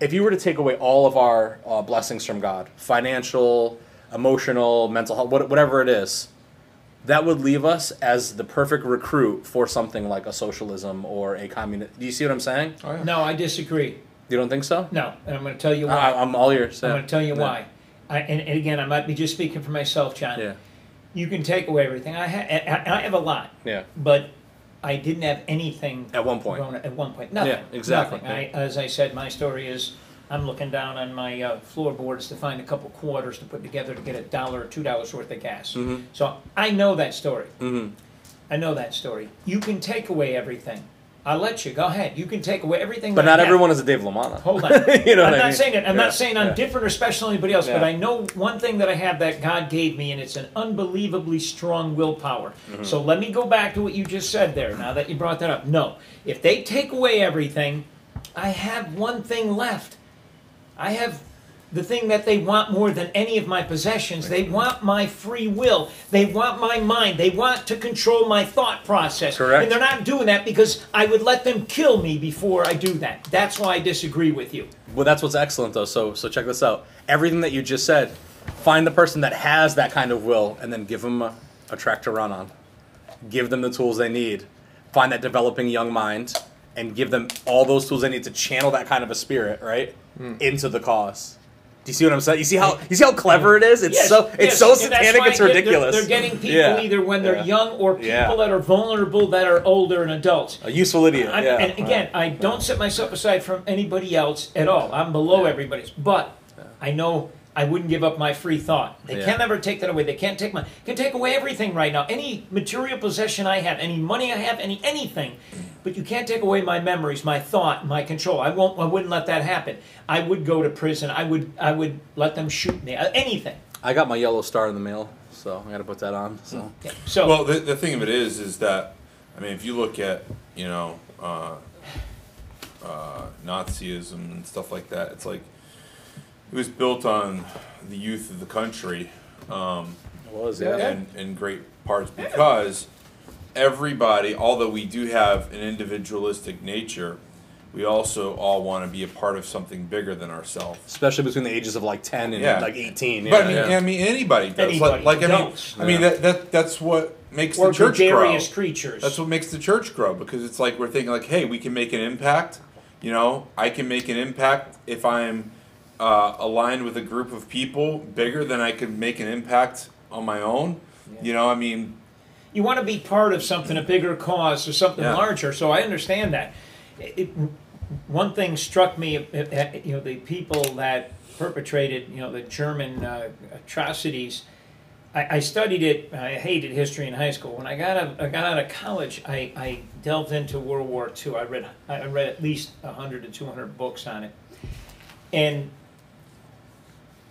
if you were to take away all of our uh, blessings from God, financial, emotional, mental health, whatever it is, that would leave us as the perfect recruit for something like a socialism or a communist. Do you see what I'm saying? Oh, yeah. No, I disagree. You don't think so? No, and I'm going to tell you why. I, I'm all yours. I'm going to tell you Yeah. why. I, and, and again, I might be just speaking for myself, John. Yeah, You can take away everything. I, ha- I, I have a lot, yeah. but I didn't have anything At one point. grown at one point. Nothing. Yeah, exactly, Nothing. I, as I said, my story is I'm looking down on my uh, floorboards to find a couple quarters to put together to get a dollar or two dollars worth of gas. Mhm. So I know that story. hmm I know that story. You can take away everything. I'll let you. Go ahead. You can take away everything. But not have. everyone is a Dave Lamana. Hold on. you know I'm not I mean? saying it. I'm Yeah, not saying I'm yeah. different or special than anybody else, but I know one thing that I have that God gave me, and it's an unbelievably strong willpower. Mm-hmm. So let me go back to what you just said there. Now that you brought that up, no, if they take away everything, I have one thing left. I have the thing that they want more than any of my possessions. They want my free will. They want my mind. They want to control my thought process. Correct. And they're not doing that because I would let them kill me before I do that. That's why I disagree with you. Well, that's what's excellent though. So, so check this out. Everything that you just said, find the person that has that kind of will, and then give them a, a track to run on. Give them the tools they need. Find that developing young mind, and give them all those tools they need to channel that kind of a spirit right hmm. into the cause. Do you see what I'm saying? You see how you see how clever it is? It's Yes, so it's yes, so satanic. It's ridiculous. They're, they're getting people Yeah. either when they're Yeah. young or people Yeah. that are vulnerable that are older and adults. A useful idiot. And again, I don't set myself aside from anybody else at all. I'm below everybody's, but I know I wouldn't give up my free thought. They Yeah. can't ever take that away. They can't take my can take away everything right now. Any material possession I have, any money I have, any anything. But you can't take away my memories, my thought, my control. I won't. I wouldn't let that happen. I would go to prison. I would. I would let them shoot me. Uh, Anything. I got my yellow star in the mail, so I got to put that on. So Okay. So Well, the, the thing of it is, is that I mean, if you look at you know uh, uh, Nazism and stuff like that, it's like it was built on the youth of the country, um, it was yeah. in, in great parts because everybody, although we do have an individualistic nature, we also all want to be a part of something bigger than ourselves. Especially between the ages of like ten and Yeah. like eighteen. But I mean. I mean, anybody does. Anybody like, like I mean, does. I mean Yeah. that, that that's what makes or the church grow. gregarious creatures. That's what makes the church grow because it's like we're thinking like, hey, we can make an impact. You know, I can make an impact if I'm uh, aligned with a group of people bigger than I could make an impact on my own. You know, I mean, you want to be part of something, a bigger cause or something Yeah. larger. So I understand that. It, one thing struck me, you know, the people that perpetrated, you know, the German uh, atrocities. I, I studied it. I hated history in high school. When I got out, I got out of college, I, I delved into World War II. I read I read at least hundred to two hundred books on it, and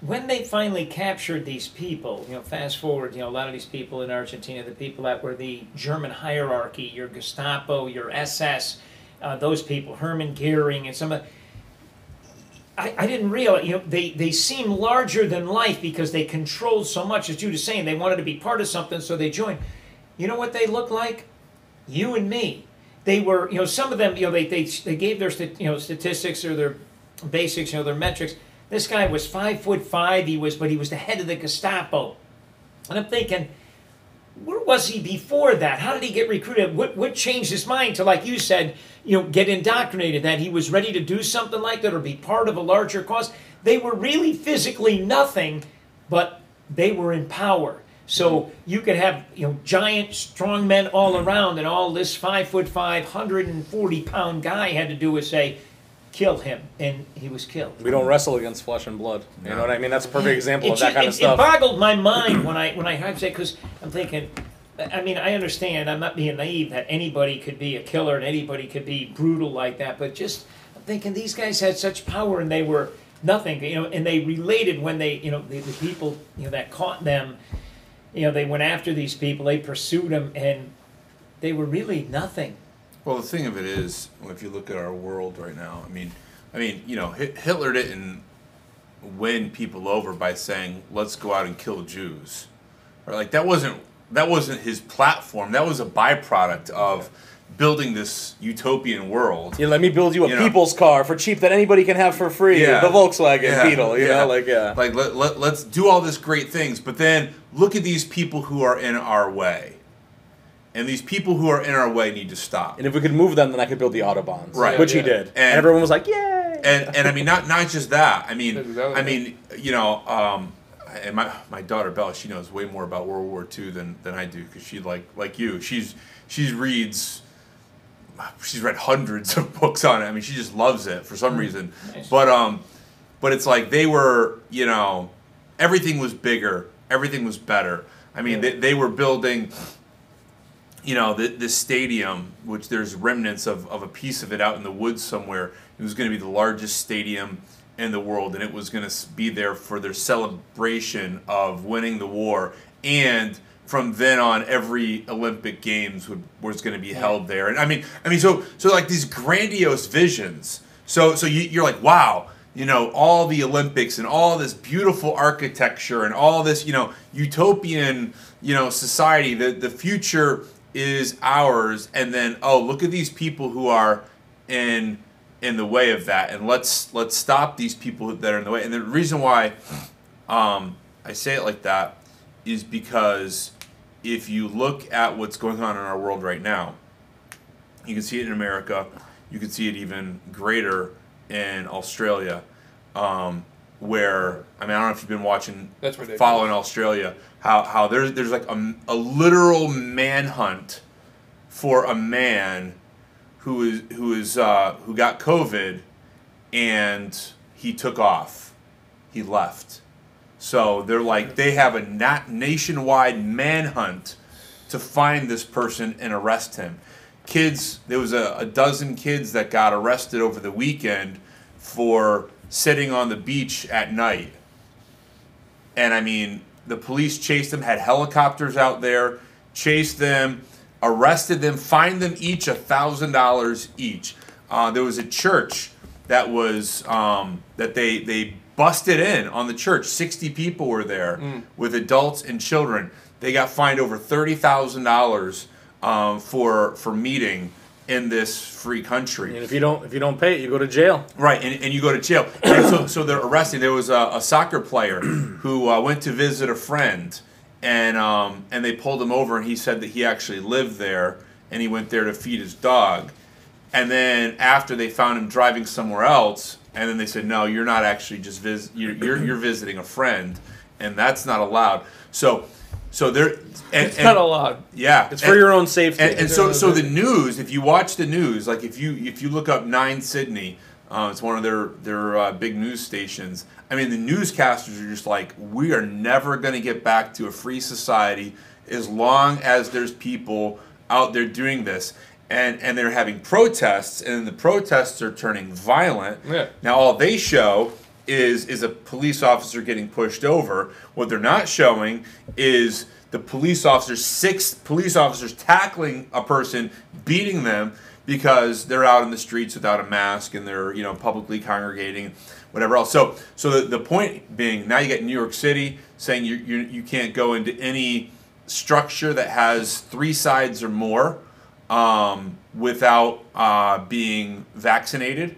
when they finally captured these people, you know, fast forward, you know, a lot of these people in Argentina, the people that were the German hierarchy, your Gestapo, your SS, uh, those people, Hermann Goering, and some of. I, I didn't realize, you know, they, they seem larger than life because they controlled so much. As Jude is saying, they wanted to be part of something, so they joined. You know what they look like? You and me. They were, you know, some of them, you know, they, they, they gave their, you know, statistics or their basics, you know, their metrics. This guy was five foot five. He was, but he was the head of the Gestapo. And I'm thinking, where was he before that? How did he get recruited? What what changed his mind to, like you said, you know, get indoctrinated? That he was ready to do something like that or be part of a larger cause. They were really physically nothing, but they were in power. So you could have you know giant, strong men all around, and all this five foot five, hundred and forty pound guy had to do was say, "Kill him," and he was killed. we don't wrestle against flesh and blood. You know what I mean? That's a perfect example It of that ju- kind it, of stuff. It boggled my mind when I when I heard that because I'm thinking. I mean, I understand. I'm not being naive that anybody could be a killer and anybody could be brutal like that. But just I'm thinking these guys had such power and they were nothing. You know, and they related when they, you know, the, the people, you know, that caught them. You know, they went after these people. They pursued them, and they were really nothing. Well, the thing of it is, if you look at our world right now, I mean, I mean, you know, Hitler didn't win people over by saying, "Let's go out and kill Jews," or like that wasn't that wasn't his platform. That was a byproduct of building this utopian world. Yeah, let me build you a You know. people's car for cheap that anybody can have for free. Yeah. The Volkswagen Yeah, Beetle, you yeah. know, like yeah. Like let, let, let's do all this great things, but then look at these people who are in our way. And these people who are in our way need to stop. and if we could move them, then I could build the autobahns, Right. Which Yeah. he did, and, And- everyone was like, "Yay!" and and I mean not not just that. I mean exactly I mean you know um, and my my daughter Bella she knows way more about World War II than than I do because she like like you she's she reads she's read hundreds of books on it. I mean she just loves it for some reason. Nice. But um but it's like they were you know everything was bigger everything was better. I mean they, they were building you know, the, this stadium, which there's remnants of, of a piece of it out in the woods somewhere, it was going to be the largest stadium in the world, and it was going to be there for their celebration of winning the war. And from then on, every Olympic Games would, was going to be held there. And I mean, I mean, so so like these grandiose visions. So so you, you're like, wow, you know, all the Olympics and all this beautiful architecture and all this, you know, utopian, you know, society. The the future is ours. And then, oh, look at these people who are in in the way of that, and let's let's stop these people that are in the way. And the reason why um, I say it like that is because if you look at what's going on in our world right now, you can see it in America. You can see it even greater in Australia, um, where I mean I don't know if you've been watching, That's ridiculous. following Australia, how how there's there's like a, a literal manhunt for a man who is who is uh, who got COVID, and he took off, he left. So they're like they have a nat- nationwide manhunt to find this person and arrest him. Kids, there was a, a dozen kids that got arrested over the weekend for sitting on the beach at night. And I mean, the police chased them, had helicopters out there, chased them, arrested them, fined them each a thousand dollars each. Uh, there was a church that was um, that they they busted in on the church. Sixty people were there with adults and children. They got fined over thirty thousand dollars um, for for meeting in this free country. And if you don't if you don't pay it, you go to jail. Right, and, and you go to jail. And so, so they're arresting. There was a, a soccer player who uh, went to visit a friend, and um, and they pulled him over, and he said that he actually lived there, and he went there to feed his dog. And then after they found him driving somewhere else, and then they said, no, you're not actually just vis- you're, you're you're visiting a friend, and that's not allowed. So, so they're and, It's and- not allowed. yeah, It's for your own safety. and, and so, so the news. If you watch the news, like if you if you look up Nine Sydney, uh, it's one of their their uh, big news stations. I mean, the newscasters are just like, we are never going to get back to a free society as long as there's people out there doing this. And, and they're having protests, and the protests are turning violent. Yeah. Now, all they show is is a police officer getting pushed over. What they're not showing is the police officers, six police officers tackling a person, beating them because they're out in the streets without a mask and they're you know publicly congregating, whatever else. So so the, the point being, now you get New York City saying you you you can't go into any structure that has three sides or more um, without uh, being vaccinated.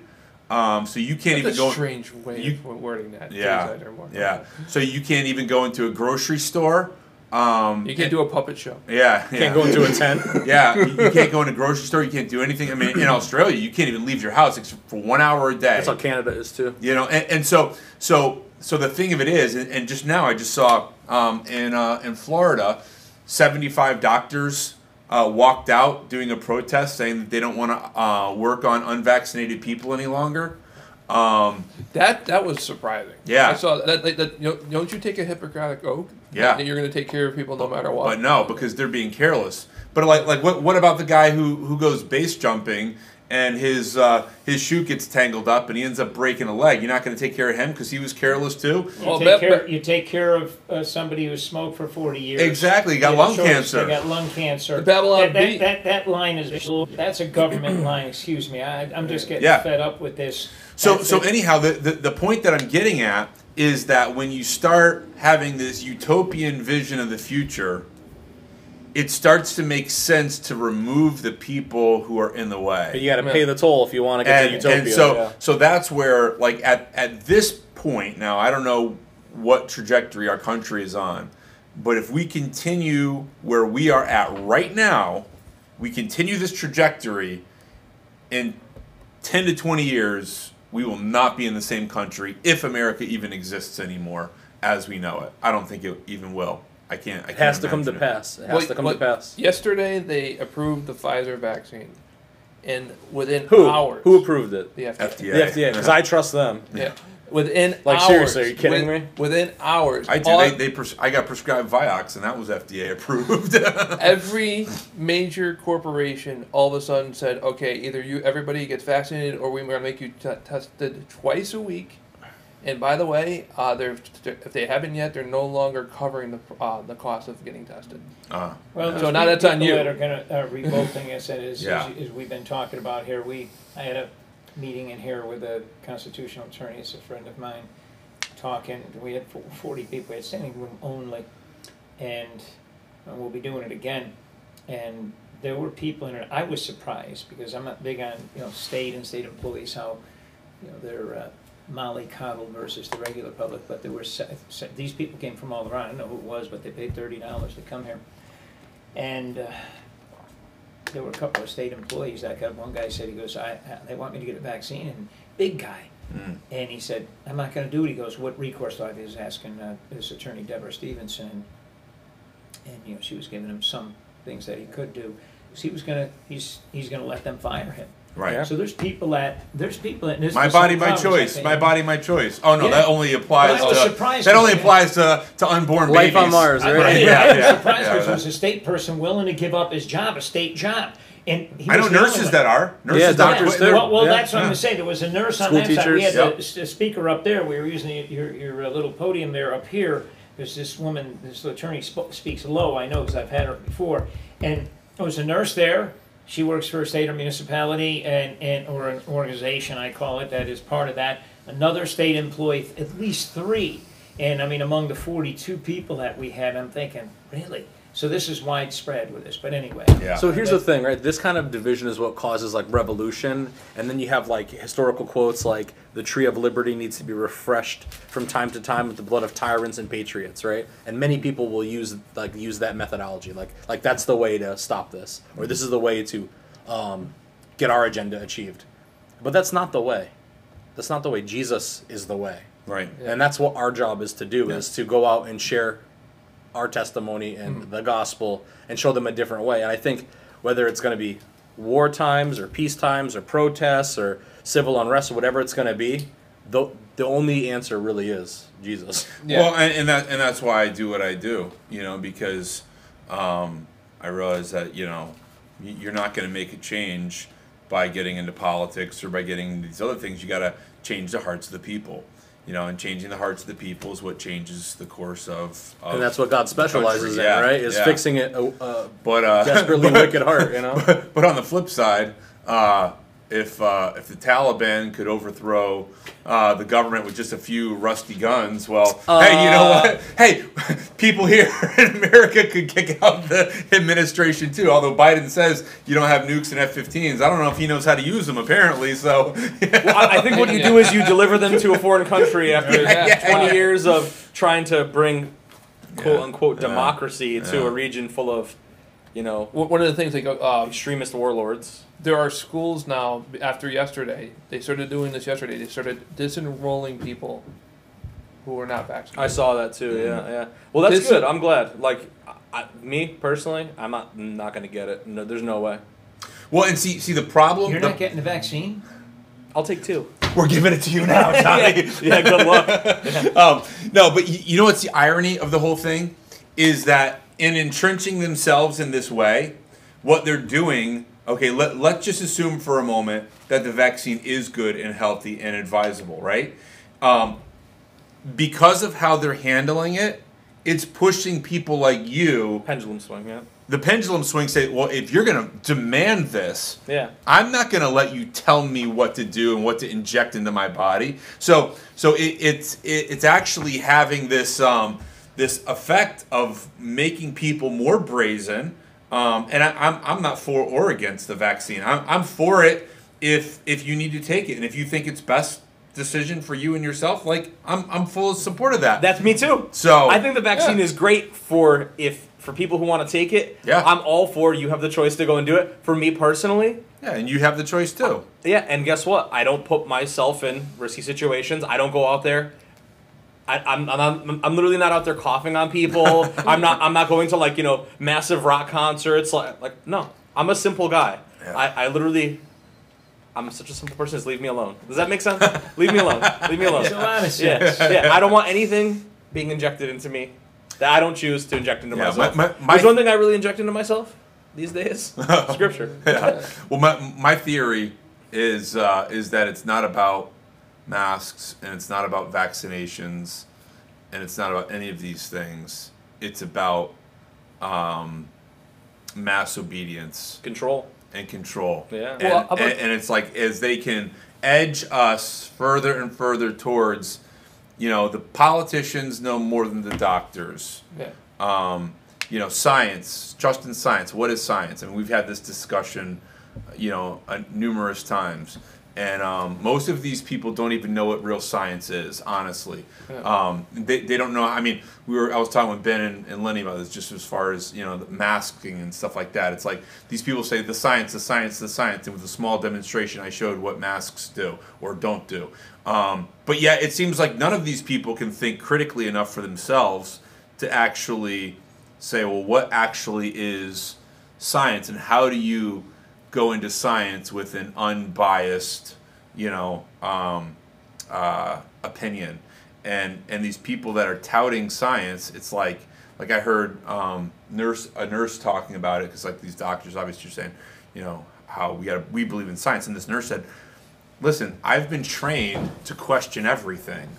Um, so you can't That's even a go. strange way you- of wording that. Yeah, more. yeah. So you can't even go into a grocery store. Um, You can't do a puppet show. Yeah, yeah. can't go into a tent. Yeah, you, you can't go in a grocery store. You can't do anything. I mean, in Australia, you can't even leave your house except for one hour a day. That's how Canada is too. You know, and, and so so so the thing of it is, and, and just now I just saw um, in uh, in Florida, seventy five doctors uh, walked out doing a protest saying that they don't want to uh, work on unvaccinated people any longer. Um, That that was surprising. Yeah. I saw that. that, that you know, don't you take a Hippocratic oath? Yeah. That you're going to take care of people no matter what. But no, because they're being careless. But like, like what, what about the guy who, who goes base jumping and his uh, his shoe gets tangled up and he ends up breaking a leg? You're not going to take care of him because he was careless too. You, Well, take, bet- care, bet- you take care of uh, somebody who smoked for 40 years. Exactly, he got They had a lung choice, cancer. They got lung cancer. The Babylon that, that, that, that line is that's a government line. Excuse me. I, I'm just getting Yeah. fed up with this. So That's so it. anyhow, the, the the point that I'm getting at is that when you start having this utopian vision of the future, it starts to make sense to remove the people who are in the way. You got to pay the toll if you want to get and, to utopia. and so yeah. so that's where like at at this point now I don't know what trajectory our country is on, but if we continue where we are at right now, we continue this trajectory in 10 to 20 years, we will not be in the same country if America even exists anymore as we know it. I don't think it even will. I can't. I it has can't to come to it. pass. It has What- to come what- to pass. Yesterday they approved the Pfizer vaccine, and within Who? hours, Who approved it? the FDA. FDA. The FDA, because I trust them. Yeah. Within Like, hours, seriously, are you kidding with- me? Within hours, I did. all- They, they pres- I got prescribed Vioxx, and that was FDA approved. every major corporation all of a sudden said, "Okay, either you everybody gets vaccinated, or we're going to make you t- tested twice a week." And by the way, uh, they're, if they haven't yet, they're no longer covering the uh, the cost of getting tested. uh, Well, So now that's on people you. That are going to uh, revoke thing, as, as, Yeah. as, as we've been talking about here. We I had a meeting in here with a constitutional attorney. It's a friend of mine talking. We had forty people. We had standing room only, and uh, we'll be doing it again. And there were people in it. I was surprised because I'm not big on you know state and state employees how you know they're uh, mollycoddled versus the regular public. But there were se- se- these people came from all around. I don't know who it was, but they paid thirty dollars to come here. And uh, there were a couple of state employees. That got one guy said he goes, I, I they want me to get a vaccine, and big guy. mm. And he said, I'm not going to do it. He goes, what recourse do I have? He was asking uh, his attorney, Deborah Stevenson, and, you know she was giving him some things that he could do. He was going to, he's he's going to let them fire him. Right. Yeah. So there's people that there's people that My body, my problems, choice. My body, my choice. Oh no, Yeah. that only applies Well, to that only because- applies to, to unborn Life babies. on Mars, I- right? I- Yeah, I was yeah, surprised yeah, because was a state person willing to give up his job, a state job, and he I know nurses one. that are nurses. Yeah, doctors quit- too. Well, well Yeah. that's what I'm going to say. There was a nurse on School that side. We had teachers, yep. the speaker up there. We were using the- your, your uh, little podium there up here. There's this woman, this attorney sp- speaks low, I know because I've had her before. And there was a nurse there. She works for a state or municipality and, and or an organization, I call it, that is part of that. Another state employee, at least three. And I mean, among the 42 people that we had, I'm thinking, really? So this is widespread with this. But anyway. Yeah. So here's the thing, right? This kind of division is what causes like revolution, and then you have like historical quotes like "the tree of liberty needs to be refreshed from time to time with the blood of tyrants and patriots," right? And many people will use like use that methodology, like like that's the way to stop this, or this is the way to um, get our agenda achieved. But that's not the way. That's not the way. Jesus is the way, right. and that's what our job is to do: is to go out and share our testimony and Hmm. the gospel and show them a different way. And I think whether it's going to be war times or peace times or protests or civil unrest or whatever it's going to be, the the only answer really is Jesus. Yeah. Well, and, and that and that's why I do what I do. You know, because um, I realize that you know you're not going to make a change by getting into politics or by getting into these other things. You got to change the hearts of the people. You know, and changing the hearts of the people is what changes the course of. of and that's what God specializes in, Yeah, right? Is yeah. fixing it a, a But uh, desperately but- wicked heart, you know? But, but on the flip side, uh, if uh, if the Taliban could overthrow uh, the government with just a few rusty guns, well, hey, you know Uh. what? Hey, people here in America could kick out the administration too. Although Biden says you don't have nukes and F-15s, I don't know if he knows how to use them. Apparently, so I think what you do is you deliver them to a foreign country after Yeah. 20 years of trying to bring quote unquote Yeah. democracy to Yeah. a region full of, you know, One one of the things they go, uh, extremist warlords. There are schools now after yesterday they started doing this yesterday they started disenrolling people who are not vaccinated I saw that too. Yeah, yeah. Well, that's This- good. I'm glad. Like, I, me personally, I'm not not gonna get it. No, there's no way. well, and see, see the problem. You're the- not getting the vaccine? I'll take two. we're giving it to you now, Tommy. yeah, good luck. um, no, but you, you know what's the irony of the whole thing is that in entrenching themselves in this way, what they're doing. Okay, let let's just assume for a moment that the vaccine is good and healthy and advisable, right? Um, because of how they're handling it, it's pushing people like you. Pendulum swing. Yeah. The pendulum swing say, well, if you're going to demand this, Yeah. I'm not going to let you tell me what to do and what to inject into my body. So, so it, it's it, it's actually having this um, this effect of making people more brazen. Um, and I, I'm I'm not for or against the vaccine. I'm I'm for it if if you need to take it and if you think it's best decision for you and yourself. Like I'm I'm full of support of that. That's me too. So- I think the vaccine Yeah. is great for if for people who want to take it. Yeah. I'm all for you have the choice to go and do it. For me personally, yeah, and you have the choice too. yeah, and guess what? I don't put myself in risky situations. I don't go out there. I, I'm, I'm, I'm literally not out there coughing on people. I'm not I'm not going to like you know massive rock concerts. Like like no, I'm a simple guy. Yeah. I, I literally. I'm such a simple person. Just leave me alone. Does that make sense? leave me alone. Leave me alone. Makes a lot Yeah, yeah. I don't want anything being injected into me that I don't choose to inject into Yeah, myself. my- my- my- There's one thing I really inject into myself these days: scripture. yeah. Well, my my theory is uh, is that it's not about masks and it's not about vaccinations and it's not about any of these things. It's about um, mass obedience Control. and control. Yeah. And, Well, about- and, and it's like as they can edge us further and further towards, you know, the politicians know more than the doctors Yeah. um, you know, science, trust in science. What is science? I mean, we've had this discussion, you know, uh, numerous times. And um, most of these people don't even know what real science is, honestly. Um, they, they don't know. I mean, we were. I was talking with Ben and, and Lenny about this, just as far as you know, the masking and stuff like that. It's like these people say the science, the science, the science, and with a small demonstration, I showed what masks do or don't do. Um, but yeah, it seems like none of these people can think critically enough for themselves to actually say, well, what actually is science, and how do you go into science with an unbiased, you know, um, uh, opinion? And and these people that are touting science, it's like like I heard um, nurse a nurse talking about it because like these doctors obviously are saying, you know, how we got we believe in science, and this nurse said, listen, I've been trained to question everything.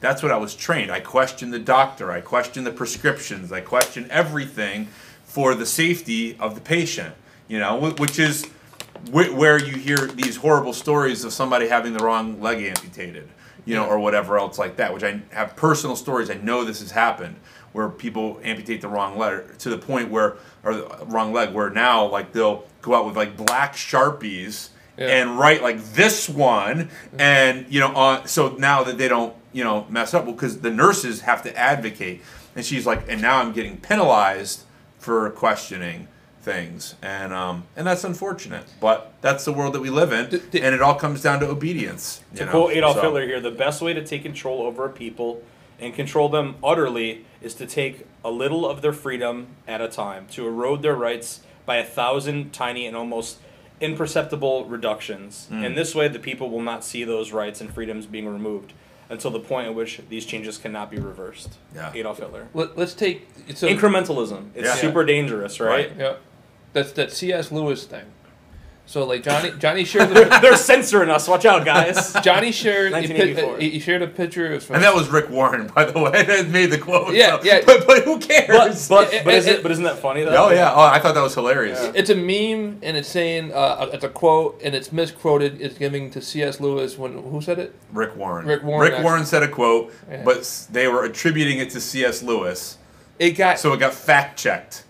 That's what I was trained. I question the doctor. I question the prescriptions. I question everything for the safety of the patient. You know, which is where you hear these horrible stories of somebody having the wrong leg amputated, you know, or whatever else like that. Which I have personal stories. I know this has happened where people amputate the wrong leg to the point where, or the wrong leg, where now like they'll go out with like black sharpies Yeah. and write like this one and you know on so now that they don't you know mess up because the nurses have to advocate and she's like and now i'm getting penalized for questioning things and um and that's unfortunate but that's the world that we live in D- d- and it all comes down to obedience you To know? quote Adolf So- Hitler here, the best way to take control over a people and control them utterly is to take a little of their freedom at a time, to erode their rights by a thousand tiny and almost imperceptible reductions. Mm. In this way, the people will not see those rights and freedoms being removed until the point at which these changes cannot be reversed. Yeah. Adolf Hitler. Let, let's take so Incrementalism. It's Yeah. super dangerous, right? Yeah, that's that C.S. Lewis thing. So like Johnny Johnny shared the, They're censoring us. Watch out, guys. Johnny shared a, pi- 1984. he shared a picture of and that was rick warren by the way that made the quote Yeah, so- yeah. but, but who cares But but, It- but, is it- it, but isn't that funny though? oh yeah oh i thought that was hilarious Yeah. It's a meme, and it's saying uh, it's a quote, and it's misquoted. It's giving to C.S. Lewis when who said it? Rick Warren. Rick Warren, Rick actually. Warren said a quote, Yeah. but s- they were attributing it to C.S. Lewis, It got so it got fact checked.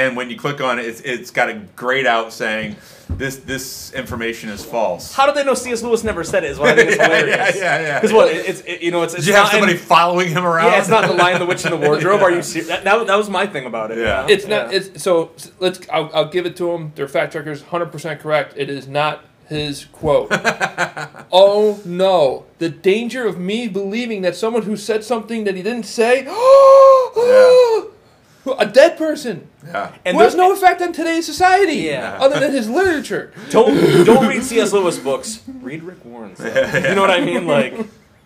And when you click on it, it's, it's got a grayed out saying this this information is false. How did they know C.S. Lewis never said it? Is what I think is Yeah, hilarious. yeah, yeah, yeah. Because what? it- It's it, you know it's, it's Did you have somebody in- following him around? yeah, it's not the Lion, the Witch, and the Wardrobe. Are you serious? That, that, that was my thing about it. you Yeah. know? It's not. Yeah. It's so. Let's. I'll, I'll give it to them. They're fact checkers. Hundred percent correct. It is not his quote. oh no! The danger of me believing that someone who said something that he didn't say. A dead person yeah. And who has no effect on today's society, Yeah. other than his literature. don't don't read C.S. Lewis books. Read Rick Warren's. stuff. You know what I mean? Like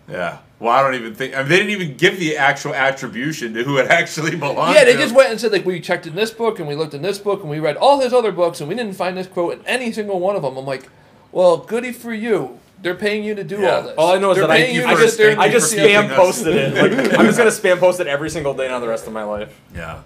Yeah. Well, I don't even think. I mean, they didn't even give the actual attribution to who it actually belonged to. Yeah, they to. just went and said like we checked in this book and we looked in this book and we read all his other books and we didn't find this quote in any single one of them. I'm like, well, goody for you. They're paying you to do Yeah. all this. all I know is They're that I, paying you I just sit there and I just spam posted it. Like I'm just gonna spam post it every single day now the rest of my life. Yeah.